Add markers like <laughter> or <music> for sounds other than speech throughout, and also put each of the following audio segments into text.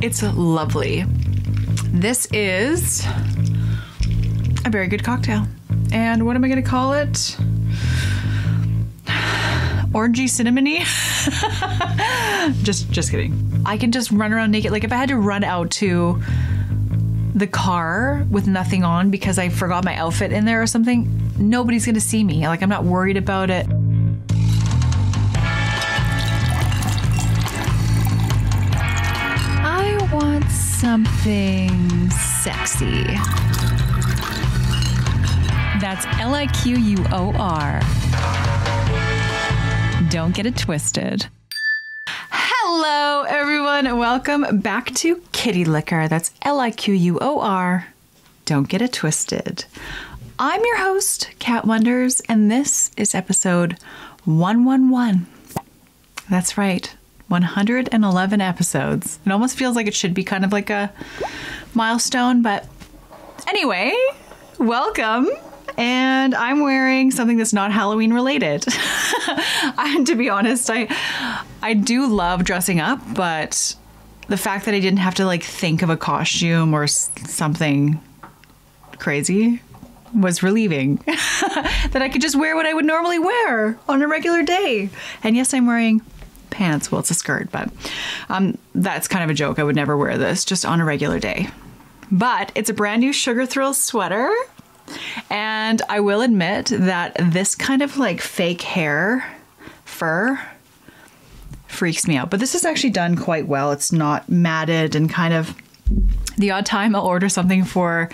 It's lovely. This is a very good cocktail. And what am I going to call it? Orangey cinnamony. <laughs> just just kidding. I can just run around naked. Like if I had to run out to the car with nothing on because I forgot my outfit in there or something, nobody's going to see me. Like I'm not worried about it. Something sexy. That's L I Q U O R. Don't get it twisted. Hello, everyone, welcome back to Kitty Liquor. That's L I Q U O R. Don't get it twisted. I'm your host, Kat Wonders, and this is episode 111. That's right, 111 episodes. It almost feels like it should be kind of like a milestone, but anyway, welcome. And I'm wearing something that's not Halloween related. <laughs> and to be honest, I I do love dressing up, but the fact that I didn't have to like think of a costume or something crazy was relieving. <laughs> that I could just wear what I would normally wear on a regular day. And yes, I'm wearing pants. Well, it's a skirt, but um, that's kind of a joke. I would never wear this just on a regular day. But it's a brand new Sugar Thrill sweater. And I will admit that this kind of like fake hair fur freaks me out. But this is actually done quite well. It's not matted and kind of the odd time I'll order something for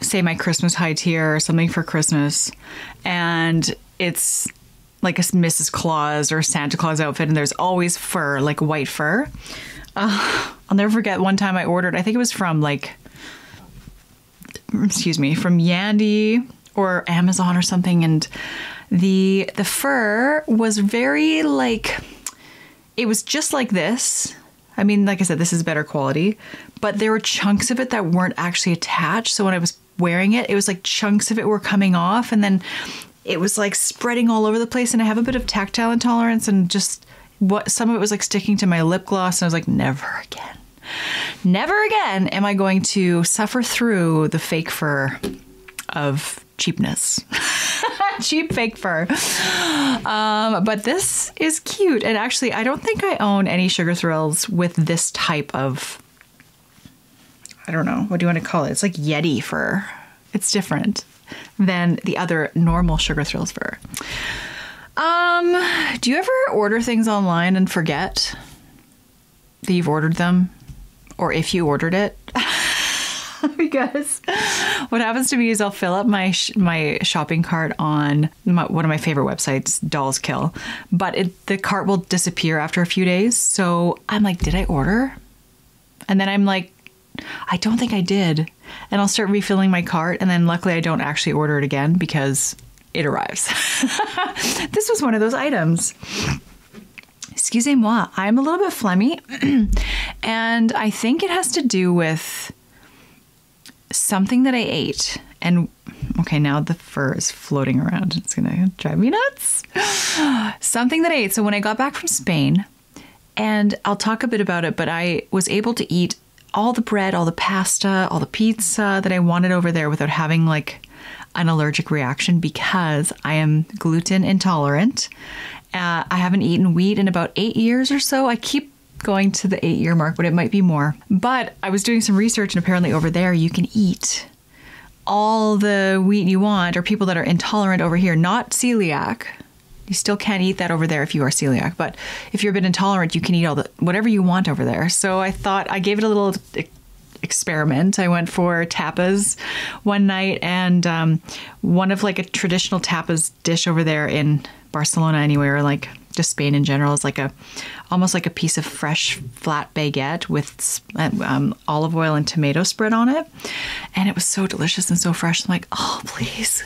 say my Christmas high tier or something for Christmas and it's like a Mrs. Claus or Santa Claus outfit and there's always fur, like white fur. Uh, I'll never forget one time I ordered, I think it was from like excuse me, from Yandy or Amazon or something and the the fur was very like it was just like this. I mean, like I said, this is better quality, but there were chunks of it that weren't actually attached. So when I was wearing it, it was like chunks of it were coming off and then it was like spreading all over the place. And I have a bit of tactile intolerance and just what some of it was like sticking to my lip gloss. And I was like, never again. Never again am I going to suffer through the fake fur of cheapness. <laughs> Cheap fake fur. Um, but this is cute. And actually, I don't think I own any Sugar Thrills with this type of, I don't know, what do you want to call it? It's like Yeti fur. It's different than the other normal Sugar Thrills fur. Um, do you ever order things online and forget that you've ordered them? Or if you ordered it? <laughs> because what happens to me is I'll fill up my sh- my shopping cart on my, one of my favorite websites, Dolls Kill, but it, the cart will disappear after a few days. So I'm like, did I order? And then I'm like, I don't think I did. And I'll start refilling my cart, and then luckily I don't actually order it again because it arrives. <laughs> this was one of those items. Excusez-moi, I'm a little bit phlegmy, <clears throat> and I think it has to do with something that I ate. And okay, now the fur is floating around. It's gonna drive me nuts. <gasps> something that I ate. So when I got back from Spain, and I'll talk a bit about it, but I was able to eat all the bread, all the pasta, all the pizza that I wanted over there without having like an allergic reaction because I am gluten intolerant. Uh, I haven't eaten wheat in about eight years or so. I keep going to the eight year mark, but it might be more. But I was doing some research, and apparently over there you can eat all the wheat you want, or people that are intolerant over here, not celiac. You still can't eat that over there if you are celiac, but if you're a bit intolerant, you can eat all the whatever you want over there. So I thought I gave it a little experiment. I went for tapas one night, and um, one of like a traditional tapas dish over there in Barcelona, anywhere like just Spain in general, is like a almost like a piece of fresh flat baguette with um, olive oil and tomato spread on it, and it was so delicious and so fresh. I'm like, oh please,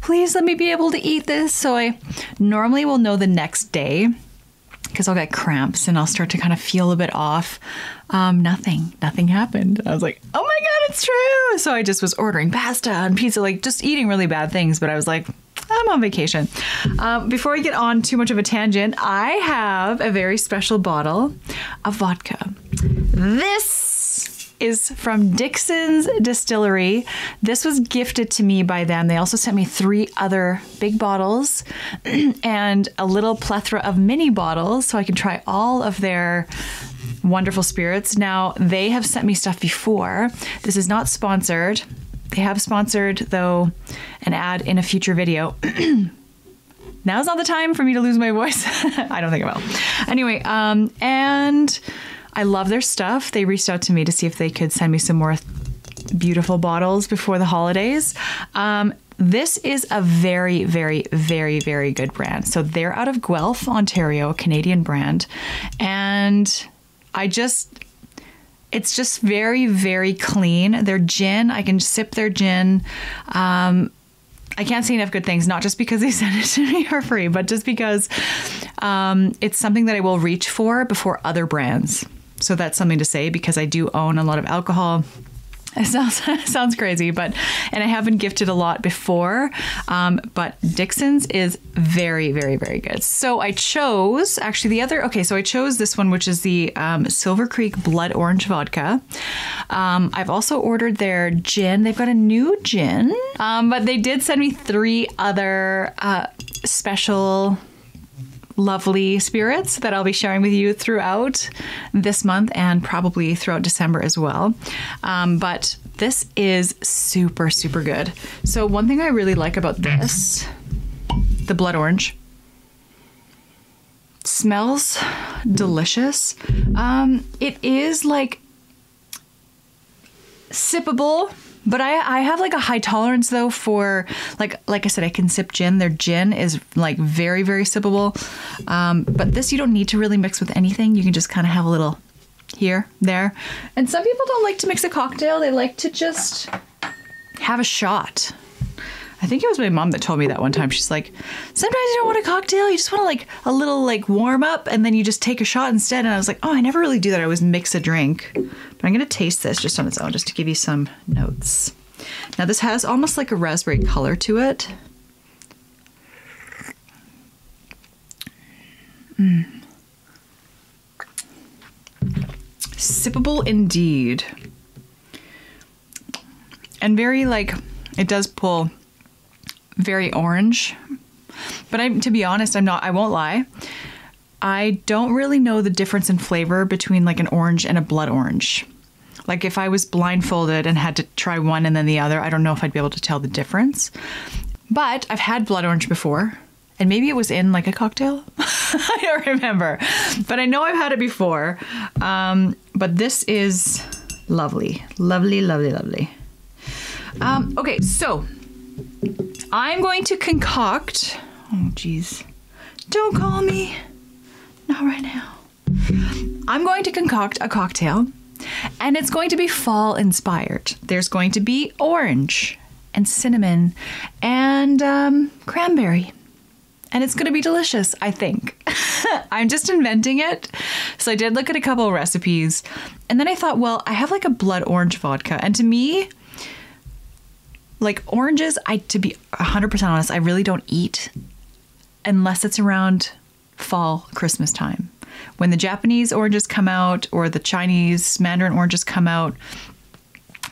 please let me be able to eat this. So I normally will know the next day because I'll get cramps and I'll start to kind of feel a bit off. Um, nothing, nothing happened. I was like, oh my God, it's true. So I just was ordering pasta and pizza, like just eating really bad things. But I was like, I'm on vacation. Um, before we get on too much of a tangent, I have a very special bottle of vodka. This is from Dixon's Distillery. This was gifted to me by them. They also sent me three other big bottles <clears throat> and a little plethora of mini bottles so I can try all of their wonderful spirits. Now, they have sent me stuff before. This is not sponsored. They have sponsored, though, an ad in a future video. <clears throat> Now's not the time for me to lose my voice. <laughs> I don't think I will. Anyway, um, and I love their stuff. They reached out to me to see if they could send me some more beautiful bottles before the holidays. Um, this is a very, very, very, very good brand. So they're out of Guelph, Ontario, Canadian brand. And I just, it's just very, very clean. Their gin, I can sip their gin. Um, I can't say enough good things, not just because they <laughs> sent it to me for free, but just because um, it's something that I will reach for before other brands. So that's something to say because I do own a lot of alcohol it sounds <laughs> sounds crazy, but and I have been gifted a lot before. Um, but Dixon's is very, very, very good. So I chose actually the other. Okay, so I chose this one, which is the um, Silver Creek Blood Orange Vodka. Um, I've also ordered their gin. They've got a new gin, um, but they did send me three other uh, special lovely spirits that I'll be sharing with you throughout this month and probably throughout December as well. Um, but this is super, super good. So, one thing I really like about this, the blood orange, smells delicious. Um, it is like sippable but I I have like a high tolerance though for like like I said I can sip gin. Their gin is like very very sippable. Um, but this you don't need to really mix with anything. You can just kind of have a little here there. And some people don't like to mix a cocktail. They like to just have a shot. I think it was my mom that told me that one time. She's like, sometimes you don't want a cocktail. You just want to like a little like warm up and then you just take a shot instead. And I was like, oh, I never really do that. I always mix a drink. But I'm going to taste this just on its own, just to give you some notes. Now, this has almost like a raspberry color to it. Mm. Sippable indeed. And very like, it does pull very orange. But I to be honest, I'm not I won't lie. I don't really know the difference in flavor between like an orange and a blood orange. Like if I was blindfolded and had to try one and then the other, I don't know if I'd be able to tell the difference. But I've had blood orange before, and maybe it was in like a cocktail. <laughs> I don't remember, but I know I've had it before. Um, but this is lovely, lovely, lovely, lovely. Um, okay, so I'm going to concoct. Oh, jeez. Don't call me. Not right now. I'm going to concoct a cocktail, and it's going to be fall inspired. There's going to be orange and cinnamon and um, cranberry. And it's going to be delicious, I think. <laughs> I'm just inventing it. So I did look at a couple recipes. And then I thought, well, I have like a blood orange vodka. And to me, like oranges, I to be 100% honest, I really don't eat unless it's around fall Christmas time. When the Japanese oranges come out or the Chinese Mandarin oranges come out,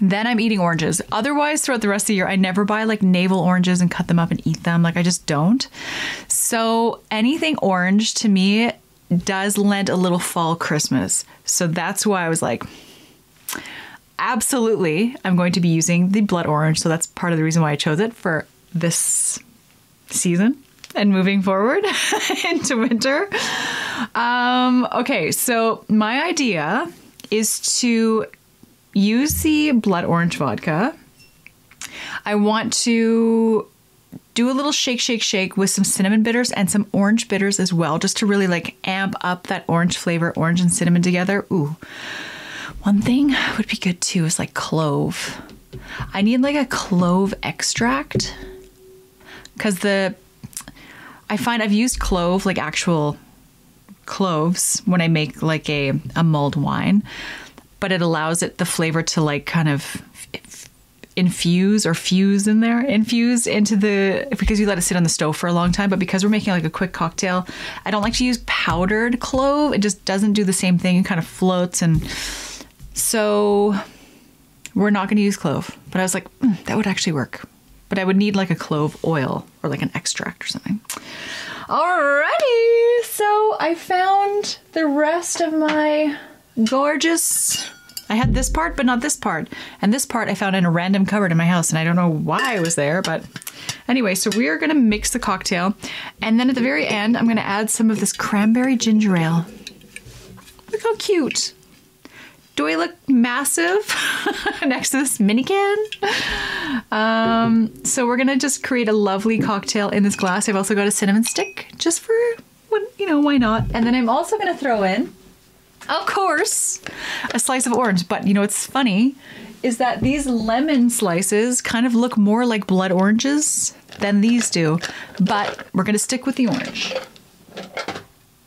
then I'm eating oranges. Otherwise, throughout the rest of the year, I never buy like navel oranges and cut them up and eat them. Like, I just don't. So, anything orange to me does lend a little fall Christmas. So, that's why I was like, absolutely, I'm going to be using the blood orange. So that's part of the reason why I chose it for this season and moving forward <laughs> into winter. Um, okay, so my idea is to use the blood orange vodka. I want to do a little shake, shake, shake with some cinnamon bitters and some orange bitters as well, just to really like amp up that orange flavor, orange and cinnamon together. Ooh. One thing would be good too is like clove. I need like a clove extract because the I find I've used clove like actual cloves when I make like a a mulled wine, but it allows it the flavor to like kind of infuse or fuse in there, infuse into the because you let it sit on the stove for a long time. But because we're making like a quick cocktail, I don't like to use powdered clove. It just doesn't do the same thing. It kind of floats, and so we're not going to use clove. But I was like, mm, that would actually work. But I would need like a clove oil or like an extract or something. Alrighty, so I found the rest of my gorgeous I had this part, but not this part. And this part I found in a random cupboard in my house, and I don't know why it was there, but anyway, so we are gonna mix the cocktail. And then at the very end, I'm gonna add some of this cranberry ginger ale. Look how cute. Do I look massive <laughs> next to this mini can? Um, so we're gonna just create a lovely cocktail in this glass. I've also got a cinnamon stick just for, you know, why not? And then I'm also gonna throw in of course, a slice of orange. But you know what's funny is that these lemon slices kind of look more like blood oranges than these do. But we're to stick with the orange.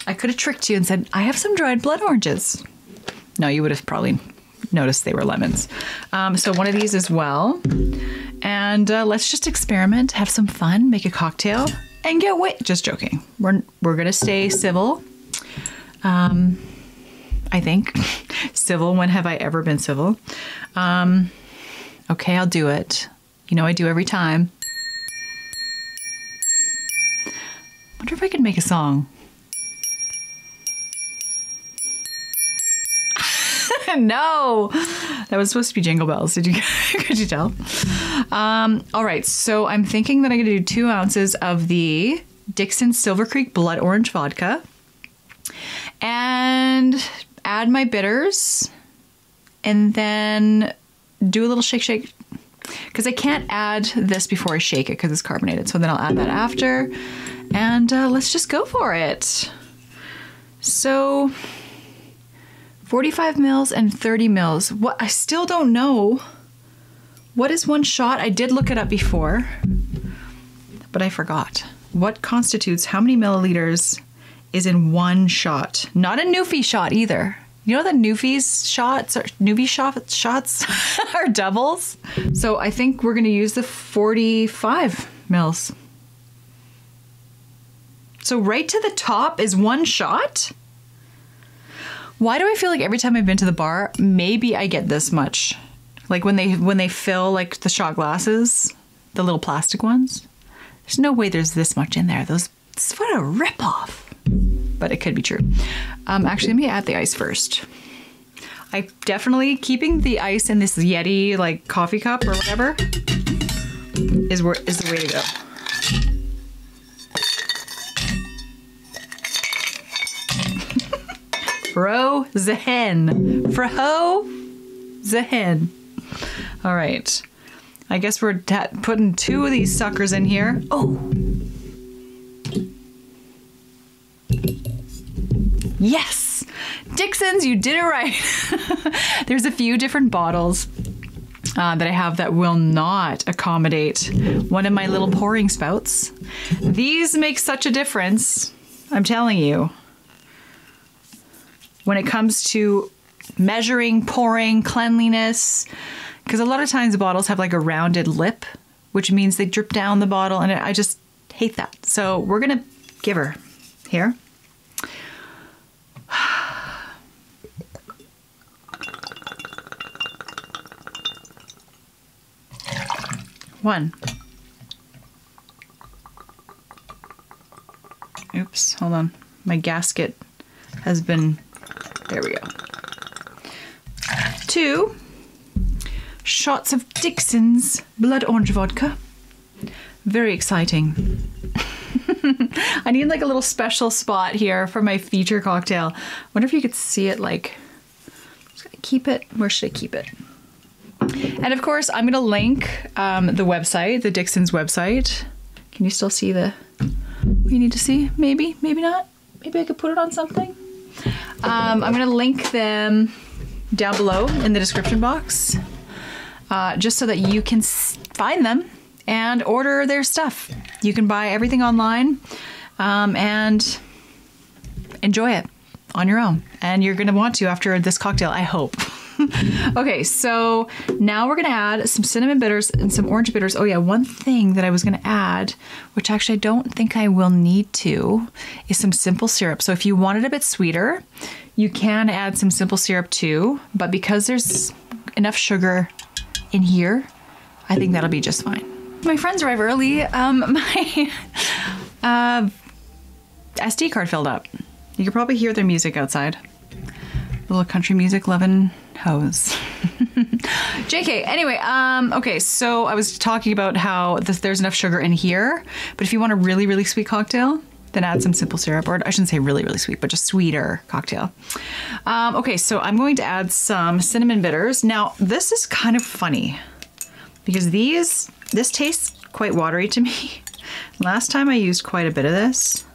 I could have tricked you and said, I have some dried blood oranges. No, you would have probably noticed they were lemons. Um, so one of these as well. And uh, let's just experiment, have some fun, make a cocktail, and get wet. Just joking. We're, we're to stay civil. Um, I think. <laughs> civil. When have I ever been civil? Um, okay, I'll do it. You know, I do every time. Wonder if I could make a song. No, that was supposed to be Jingle Bells. Did you? <laughs> could you tell? Um, all right, so I'm thinking that I'm going to do two ounces of the Dixon Silver Creek Blood Orange Vodka, and add my bitters and then do a little shake shake because I can't add this before I shake it because it's carbonated. So then I'll add that after. And uh, let's just go for it. So 45 mils and 30 mils. What I still don't know. What is one shot? I did look it up before, but I forgot. What constitutes how many milliliters is in one shot. Not a Newfie shot either. You know the Newfies shots or newbie shot, shots <laughs> are doubles. So I think we're going to use the 45 mils. So right to the top is one shot. Why do I feel like every time I've been to the bar, maybe I get this much? Like when they when they fill like the shot glasses, the little plastic ones. There's no way there's this much in there. Those what a ripoff but it could be true. Um, actually, let me add the ice first. I definitely keeping the ice in this Yeti like coffee cup or whatever is where is the way to go. Fro Zehen. Fro Zehen. All right. I guess we're putting two of these suckers in here. Oh, Yes! Dixon's, you did it right. <laughs> There's a few different bottles uh, that I have that will not accommodate one of my little pouring spouts. These make such a difference, I'm telling you. When it comes to measuring, pouring, cleanliness, because a lot of times bottles have like a rounded lip, which means they drip down the bottle, and I just hate that. So we're gonna give her here. <sighs> One. Oops, hold on. My gasket has been. There we go. Two shots of Dixon's blood orange vodka. Very exciting. <laughs> I need like a little special spot here for my feature cocktail. Wonder if you could see it like. Keep it. Where should I keep it? And of course, I'm going to link um, the website, the Dixon's website. Can you still see the you need to see? Maybe, maybe not. Maybe I could put it on something. Um, I'm going to link them down below in the description box, uh, just so that you can find them and order their stuff. You can buy everything online um, and enjoy it on your own. And you're going to want to after this cocktail, I hope. <laughs> okay, so now we're gonna add some cinnamon bitters and some orange bitters. Oh yeah, one thing that I was gonna add, which actually I don't think I will need to, is some simple syrup. So if you want it a bit sweeter, you can add some simple syrup too, but because there's enough sugar in here, I think that'll be just fine. My friends arrive early. Um, <laughs> my uh, SD card filled up. You can probably hear their music outside. Little country music loving hose. <laughs> JK. Anyway, um, okay, so I was talking about how this, there's enough sugar in here, but if you want a really, really sweet cocktail, then add some simple syrup, or I shouldn't say really, really sweet, but just sweeter cocktail. Um, okay, so I'm going to add some cinnamon bitters. Now, this is kind of funny because these, this tastes quite watery to me. <laughs> Last time I used quite a bit of this.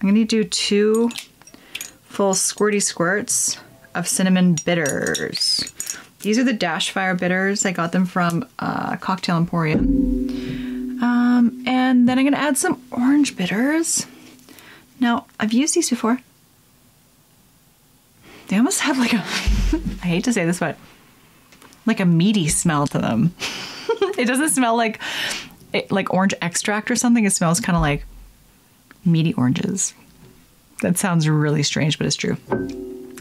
I'm gonna do two full squirty squirts of cinnamon bitters. These are the Dashfire bitters. I got them from uh, Cocktail Emporium. Um, and then I'm gonna add some orange bitters. Now, I've used these before. They almost have like a, <laughs> I hate to say this, but like a meaty smell to them. <laughs> it doesn't smell like like orange extract or something. It smells kind of like meaty oranges. That sounds really strange, but it's true.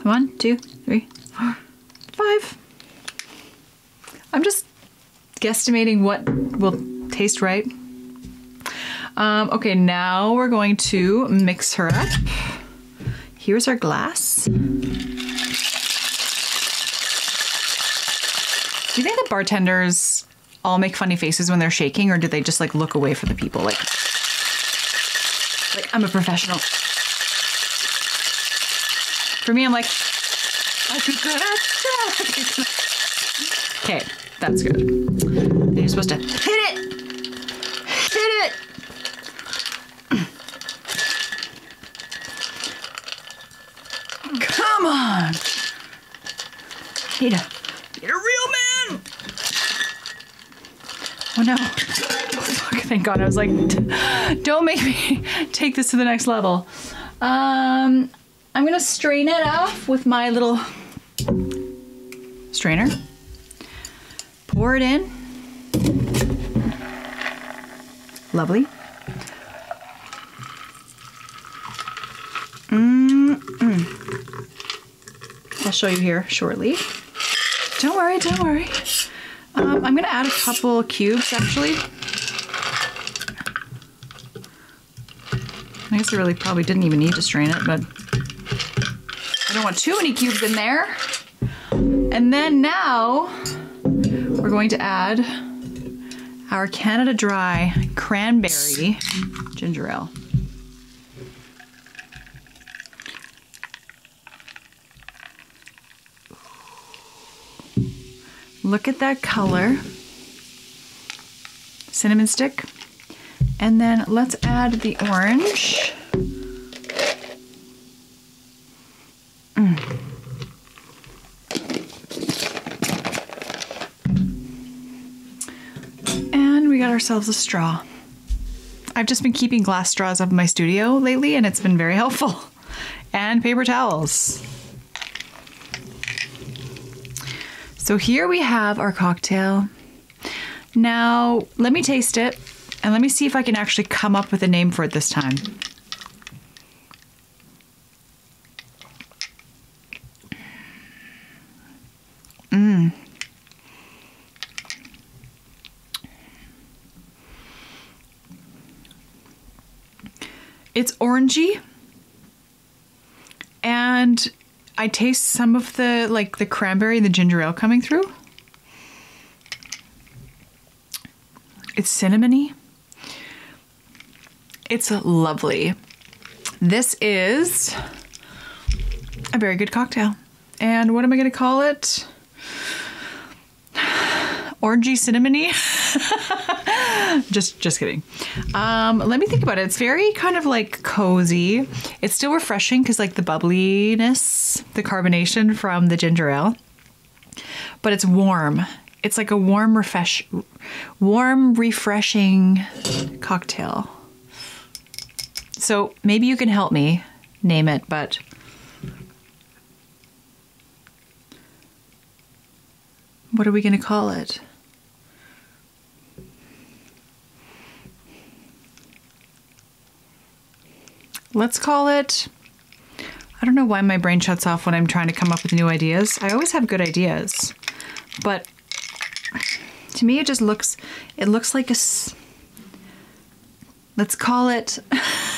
One, two, three, four, five. I'm just guesstimating what will taste right. Um, okay, now we're going to mix her up. Here's our glass. Do you think the bartenders all make funny faces when they're shaking, or do they just like look away from the people? Like, like I'm a professional. For me, I'm like, I <laughs> Okay, that's good. You're supposed to hit it, hit it. Come on. Need a, need a real man. Oh no. <laughs> Thank God. I was like, don't make me <laughs> take this to the next level. Um, I'm gonna strain it off with my little strainer. Pour it in. Lovely. Mm-mm. I'll show you here shortly. Don't worry, don't worry. Um, I'm gonna add a couple cubes actually. I guess I really probably didn't even need to strain it, but don't want too many cubes in there. And then now we're going to add our Canada Dry Cranberry Ginger Ale. Look at that color. Cinnamon stick. And then let's add the orange. Ourselves a straw. I've just been keeping glass straws up in my studio lately and it's been very helpful. <laughs> And paper towels. So here we have our cocktail. Now, let me taste it and let me see if I can actually come up with a name for it this time. It's orangey and I taste some of the like the cranberry and the ginger ale coming through. It's cinnamony. It's lovely. This is a very good cocktail. And what am I going to call it? Orangey cinnamony. <laughs> just just kidding. Um, let me think about it. It's very kind of like cozy. It's still refreshing because like the bubbliness, the carbonation from the ginger ale, but it's warm. It's like a warm, refresh, warm, refreshing cocktail. So maybe you can help me name it, but what are we going to call it? Let's call it. I don't know why my brain shuts off when I'm trying to come up with new ideas. I always have good ideas, but to me it just looks it looks like a let's call it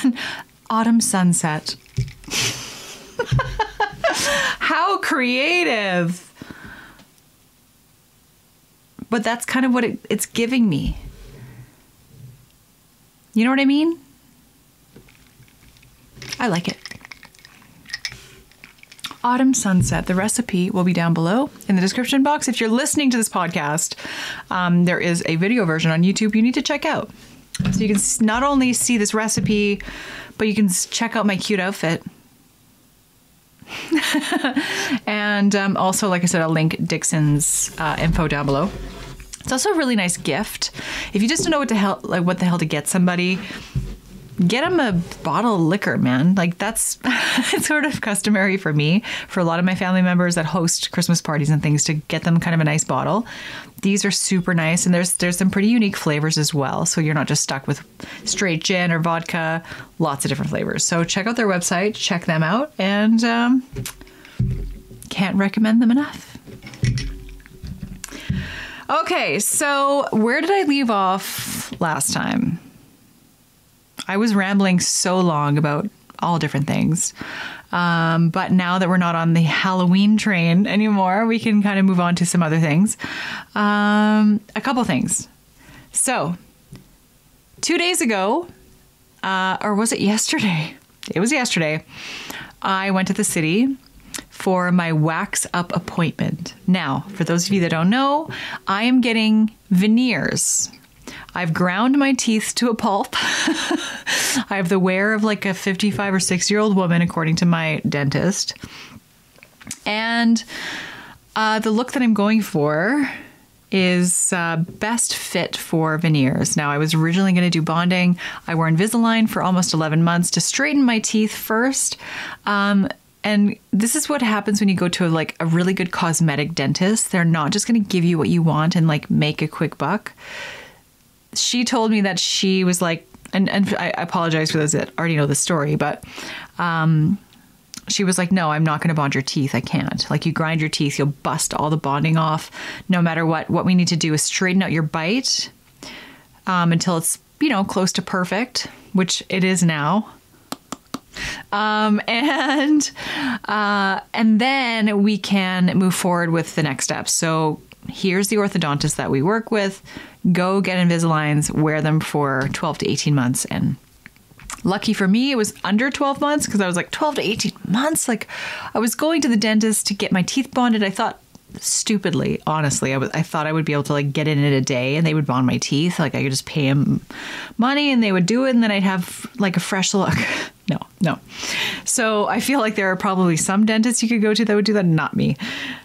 <laughs> autumn sunset. <laughs> How creative. But that's kind of what it, it's giving me. You know what I mean? I like it. Autumn Sunset. The recipe will be down below in the description box. If you're listening to this podcast, um, there is a video version on YouTube you need to check out. So you can not only see this recipe, but you can check out my cute outfit. <laughs> and um, also, like I said, I'll link Dixon's uh, info down below. It's also a really nice gift. If you just don't know what the hell, like what the hell to get somebody, get them a bottle of liquor, man. Like that's <laughs> sort of customary for me, for a lot of my family members that host Christmas parties and things to get them kind of a nice bottle. These are super nice and there's there's some pretty unique flavors as well. So you're not just stuck with straight gin or vodka, lots of different flavors. So check out their website, check them out, and um, can't recommend them enough. Okay, so where did I leave off last time? I was rambling so long about all different things. Um, but now that we're not on the Halloween train anymore, we can kind of move on to some other things. Um, a couple things. So, two days ago, uh, or was it yesterday? <laughs> It was yesterday. I went to the city for my wax up appointment. Now, for those of you that don't know, I am getting veneers. I've ground my teeth to a pulp. <laughs> I have the wear of like a 55 or 6 year old woman, according to my dentist. And uh, the look that I'm going for is uh, best fit for veneers. Now, I was originally going to do bonding. I wore Invisalign for almost 11 months to straighten my teeth first. Um, and this is what happens when you go to a, like a really good cosmetic dentist. They're not just going to give you what you want and like make a quick buck. She told me that she was like, and, and I apologize for those that already know the story, but um, she was like, No, I'm not going to bond your teeth. I can't. Like, you grind your teeth, you'll bust all the bonding off. No matter what, what we need to do is straighten out your bite um, until it's, you know, close to perfect, which it is now. Um, <laughs> and uh, and then we can move forward with the next steps. So here's the orthodontist that we work with. Go get Invisaligns, wear them for 12 to 18 months, and lucky for me, it was under 12 months because I was like 12 to 18 months. Like I was going to the dentist to get my teeth bonded. I thought stupidly, honestly, I was I thought I would be able to like get in it a day and they would bond my teeth. Like I could just pay them money and they would do it and then I'd have like a fresh look. <laughs> no, no. So I feel like there are probably some dentists you could go to that would do that, not me.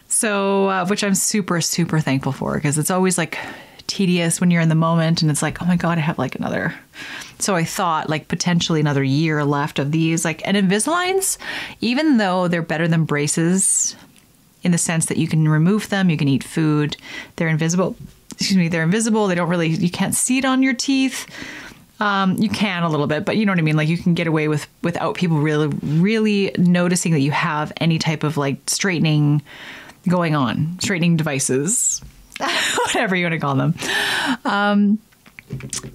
So, uh, which I'm super, super thankful for because it's always like tedious when you're in the moment and it's like, oh my God, I have like another. So I thought like potentially another year left of these. Like, and Invisaligns, even though they're better than braces in the sense that you can remove them, you can eat food, they're invisible. Excuse me, they're invisible. They don't really, you can't see it on your teeth. Um, you can a little bit, but you know what I mean. Like you can get away with without people really, really noticing that you have any type of like straightening going on, straightening devices, <laughs> whatever you want to call them. Um,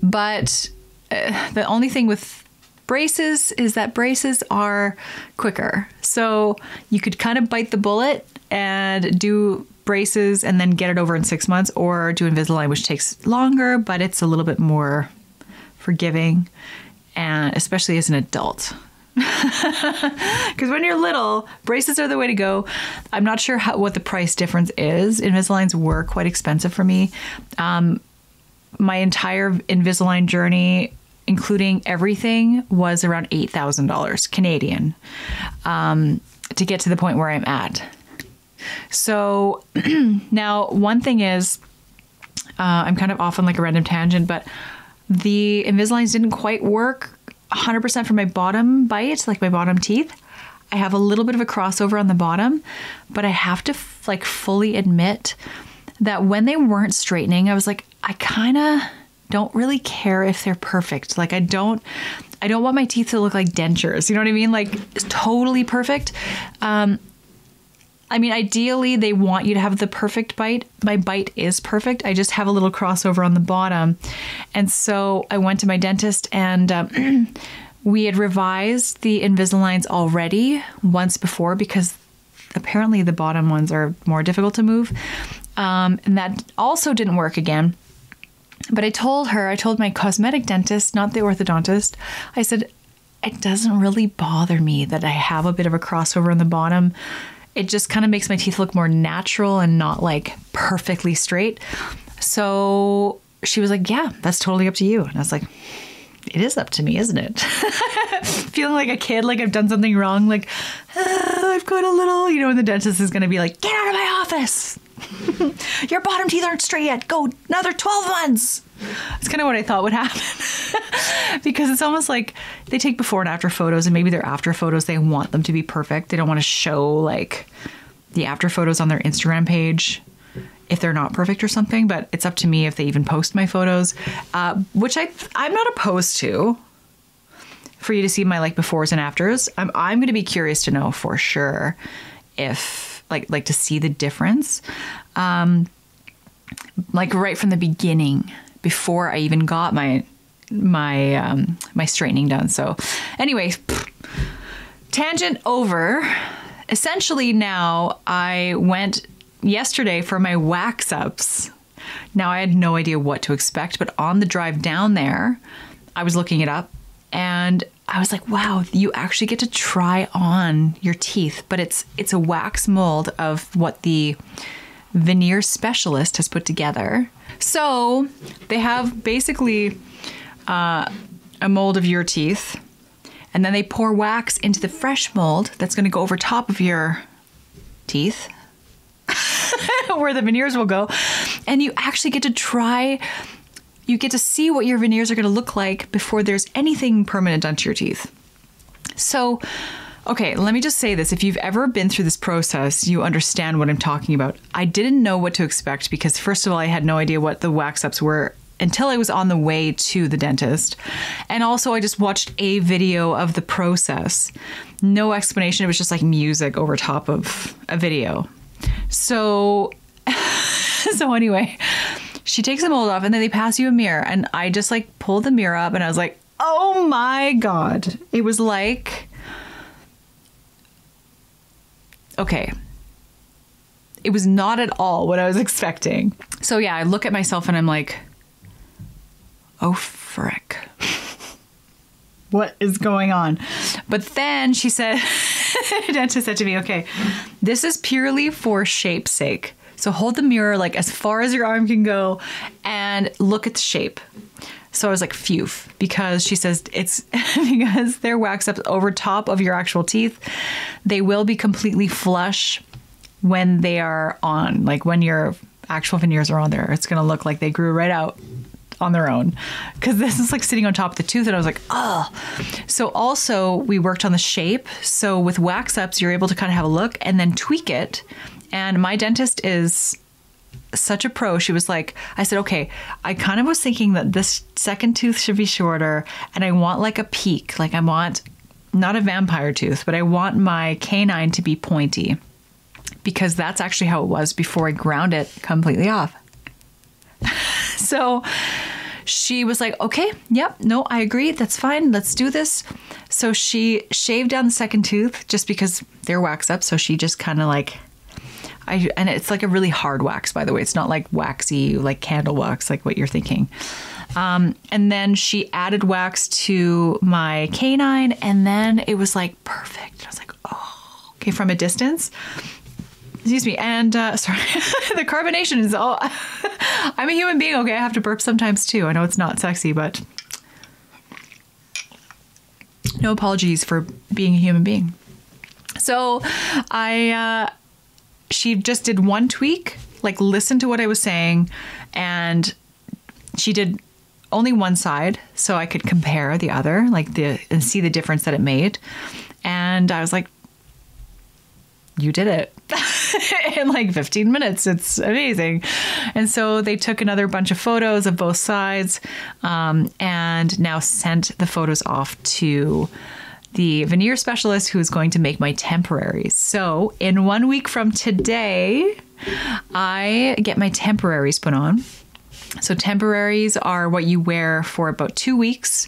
but uh, the only thing with braces is that braces are quicker. So you could kind of bite the bullet and do braces and then get it over in six months, or do Invisalign, which takes longer, but it's a little bit more forgiving, and especially as an adult. <laughs> Because when you're little, braces are the way to go. I'm not sure how, what the price difference is. Invisaligns were quite expensive for me. Um, my entire Invisalign journey, including everything, was around eight thousand dollars Canadian um, to get to the point where I'm at. So <clears throat> now, one thing is, uh, I'm kind of off on like a random tangent, but the Invisaligns didn't quite work 100% for my bottom bite, like my bottom teeth. I have a little bit of a crossover on the bottom, but I have to f- like fully admit that when they weren't straightening, I was like, I kind of don't really care if they're perfect. Like I don't I don't want my teeth to look like dentures. You know what I mean? Like totally perfect. Um, I mean, ideally, they want you to have the perfect bite. My bite is perfect. I just have a little crossover on the bottom. And so I went to my dentist and um, <clears throat> we had revised the Invisaligns already once before because apparently the bottom ones are more difficult to move. Um, and that also didn't work again. But I told her, I told my cosmetic dentist, not the orthodontist, I said, it doesn't really bother me that I have a bit of a crossover on the bottom. It just kind of makes my teeth look more natural and not like perfectly straight. So she was like, Yeah, that's totally up to you. And I was like, It is up to me, isn't it? <laughs> Feeling like a kid, like I've done something wrong, like ah, I've got a little, you know, and the dentist is going to be like, Get out of my office. <laughs> Your bottom teeth aren't straight yet. Go another 12 months. It's kind of what I thought would happen. <laughs> because it's almost like they take before and after photos, and maybe their after photos, they want them to be perfect. They don't want to show like the after photos on their Instagram page if they're not perfect or something. But it's up to me if they even post my photos, uh, which I, I'm not opposed to for you to see my like befores and afters. I'm, I'm going to be curious to know for sure if like like to see the difference. Um, like right from the beginning, before I even got my my um, my straightening done. So, anyway, tangent over. Essentially, now I went yesterday for my wax ups. Now I had no idea what to expect, but on the drive down there, I was looking it up and I was like, wow, you actually get to try on your teeth, but it's it's a wax mold of what the veneer specialist has put together. So they have basically uh, a mold of your teeth, and then they pour wax into the fresh mold that's going to go over top of your teeth, <laughs> where the veneers will go, and you actually get to try you get to see what your veneers are going to look like before there's anything permanent onto your teeth. So, okay, let me just say this. If you've ever been through this process, you understand what I'm talking about. I didn't know what to expect because, first of all, I had no idea what the wax ups were until I was on the way to the dentist. And also, I just watched a video of the process. No explanation. It was just like music over top of a video. So, <laughs> so anyway, she takes the mold off and then they pass you a mirror. And I just like pulled the mirror up and I was like, oh my God. It was like, okay. It was not at all what I was expecting. So yeah, I look at myself and I'm like, oh frick. <laughs> what is going on? But then she said, <laughs> dentist said to me, okay, this is purely for shape's sake. So hold the mirror like as far as your arm can go and look at the shape. So I was like, phew, because she says it's <laughs> because they're wax up over top of your actual teeth. They will be completely flush when they are on, like when your actual veneers are on there. It's going to look like they grew right out on their own because this is like sitting on top of the tooth and i was like oh so also we worked on the shape so with wax ups you're able to kind of have a look and then tweak it and my dentist is such a pro. She was like, I said, okay, I kind of was thinking that this second tooth should be shorter and I want like a peak. Like I want not a vampire tooth, but I want my canine to be pointy because that's actually how it was before I ground it completely off. <laughs> so she was like, okay, yep, no, I agree. That's fine. Let's do this. So she shaved down the second tooth just because they're wax up. So she just kind of like I and it's like a really hard wax, by the way. It's not like waxy, like candle wax, like what you're thinking. Um, and then she added wax to my canine, and then it was like perfect. I was like, oh, okay, from a distance. Excuse me. And uh, <laughs> sorry, the carbonation is all. <laughs> I'm a human being. Okay, I have to burp sometimes too. I know it's not sexy, but no apologies for being a human being. So I uh, she just did one tweak, like listened to what I was saying, and she did only one side so I could compare the other, like the and see the difference that it made. And I was like, you did it. <laughs> in like 15 minutes. It's amazing. And so they took another bunch of photos of both sides um, and now sent the photos off to the veneer specialist who is going to make my temporaries. So, in one week from today, I get my temporaries put on. So, temporaries are what you wear for about two weeks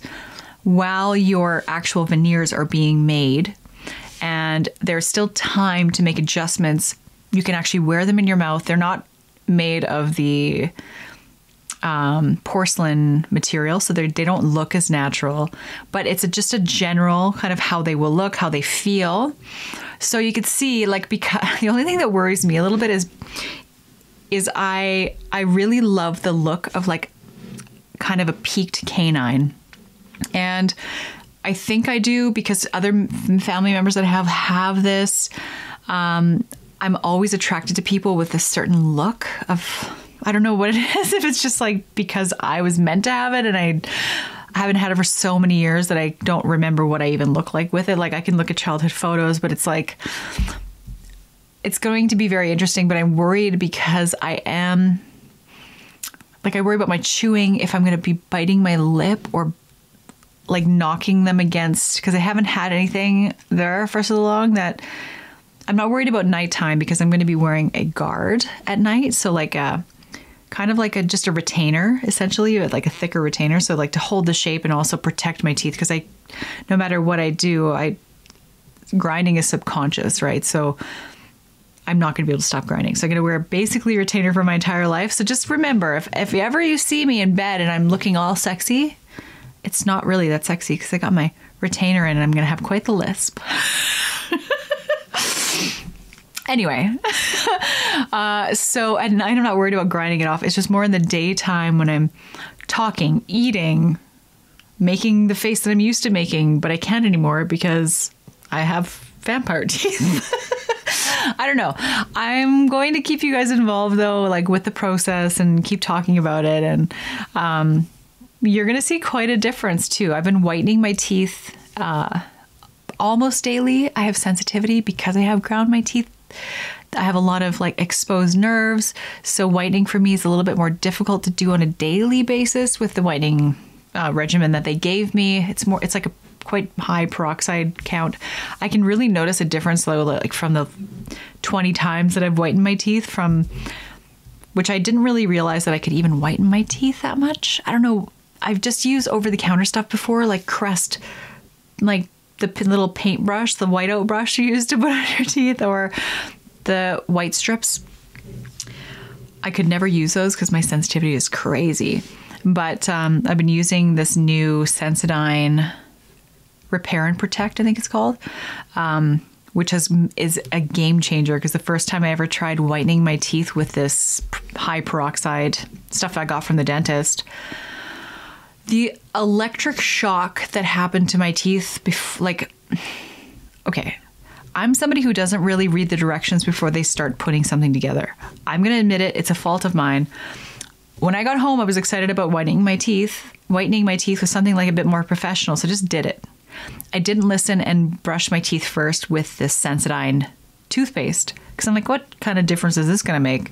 while your actual veneers are being made. And there's still time to make adjustments. You can actually wear them in your mouth. They're not made of the um, porcelain material, so they don't look as natural. But it's a, just a general kind of how they will look, how they feel. So you could see, like, because <laughs> the only thing that worries me a little bit is, is I I really love the look of like kind of a peaked canine, and I think I do because other family members that I have have this. Um, I'm always attracted to people with a certain look of I don't know what it <laughs> is. If it's just like because I was meant to have it and I haven't had it for so many years that I don't remember what I even look like with it. Like I can look at childhood photos, but it's like it's going to be very interesting. But I'm worried because I am like I worry about my chewing if I'm going to be biting my lip or like knocking them against because I haven't had anything there for so long that I'm not worried about nighttime because I'm going to be wearing a guard at night. So like a kind of like a just a retainer essentially like a thicker retainer. So like to hold the shape and also protect my teeth because i no matter what i do i grinding is subconscious right? So i'm not going to be able to stop grinding. So i'm going to wear basically a retainer for my entire life. So just remember if, if ever you see me in bed and i'm looking all sexy it's not really that sexy because i got my retainer in and i'm going to have quite the lisp <laughs> Anyway, <laughs> uh, so at night I'm not worried about grinding it off. It's just more in the daytime when I'm talking, eating, making the face that I'm used to making, but I can't anymore because I have vampire <laughs> teeth. <laughs> I don't know. I'm going to keep you guys involved though, like with the process and keep talking about it. And um, you're going to see quite a difference too. I've been whitening my teeth uh, almost daily. I have sensitivity because I have ground my teeth I have a lot of like exposed nerves, so whitening for me is a little bit more difficult to do on a daily basis with the whitening uh, regimen that they gave me. It's more, it's like a quite high peroxide count. I can really notice a difference though, like from the 20 times that I've whitened my teeth from which I didn't really realize that I could even whiten my teeth that much. I don't know. I've just used over the counter stuff before, like Crest, like the little paintbrush, the whiteout brush you use to put <laughs> on your teeth, or the white strips. I could never use those because my sensitivity is crazy. But um, I've been using this new Sensodyne Repair and Protect, I think it's called, um, which has is a game changer because the first time I ever tried whitening my teeth with this high peroxide stuff I got from the dentist, the electric shock that happened to my teeth, bef- like, okay, I'm somebody who doesn't really read the directions before they start putting something together. I'm going to admit it, it's a fault of mine. When I got home, I was excited about whitening my teeth. Whitening my teeth was something like a bit more professional, so just did it. I didn't listen and brush my teeth first with this Sensodyne toothpaste because I'm like, what kind of difference is this going to make?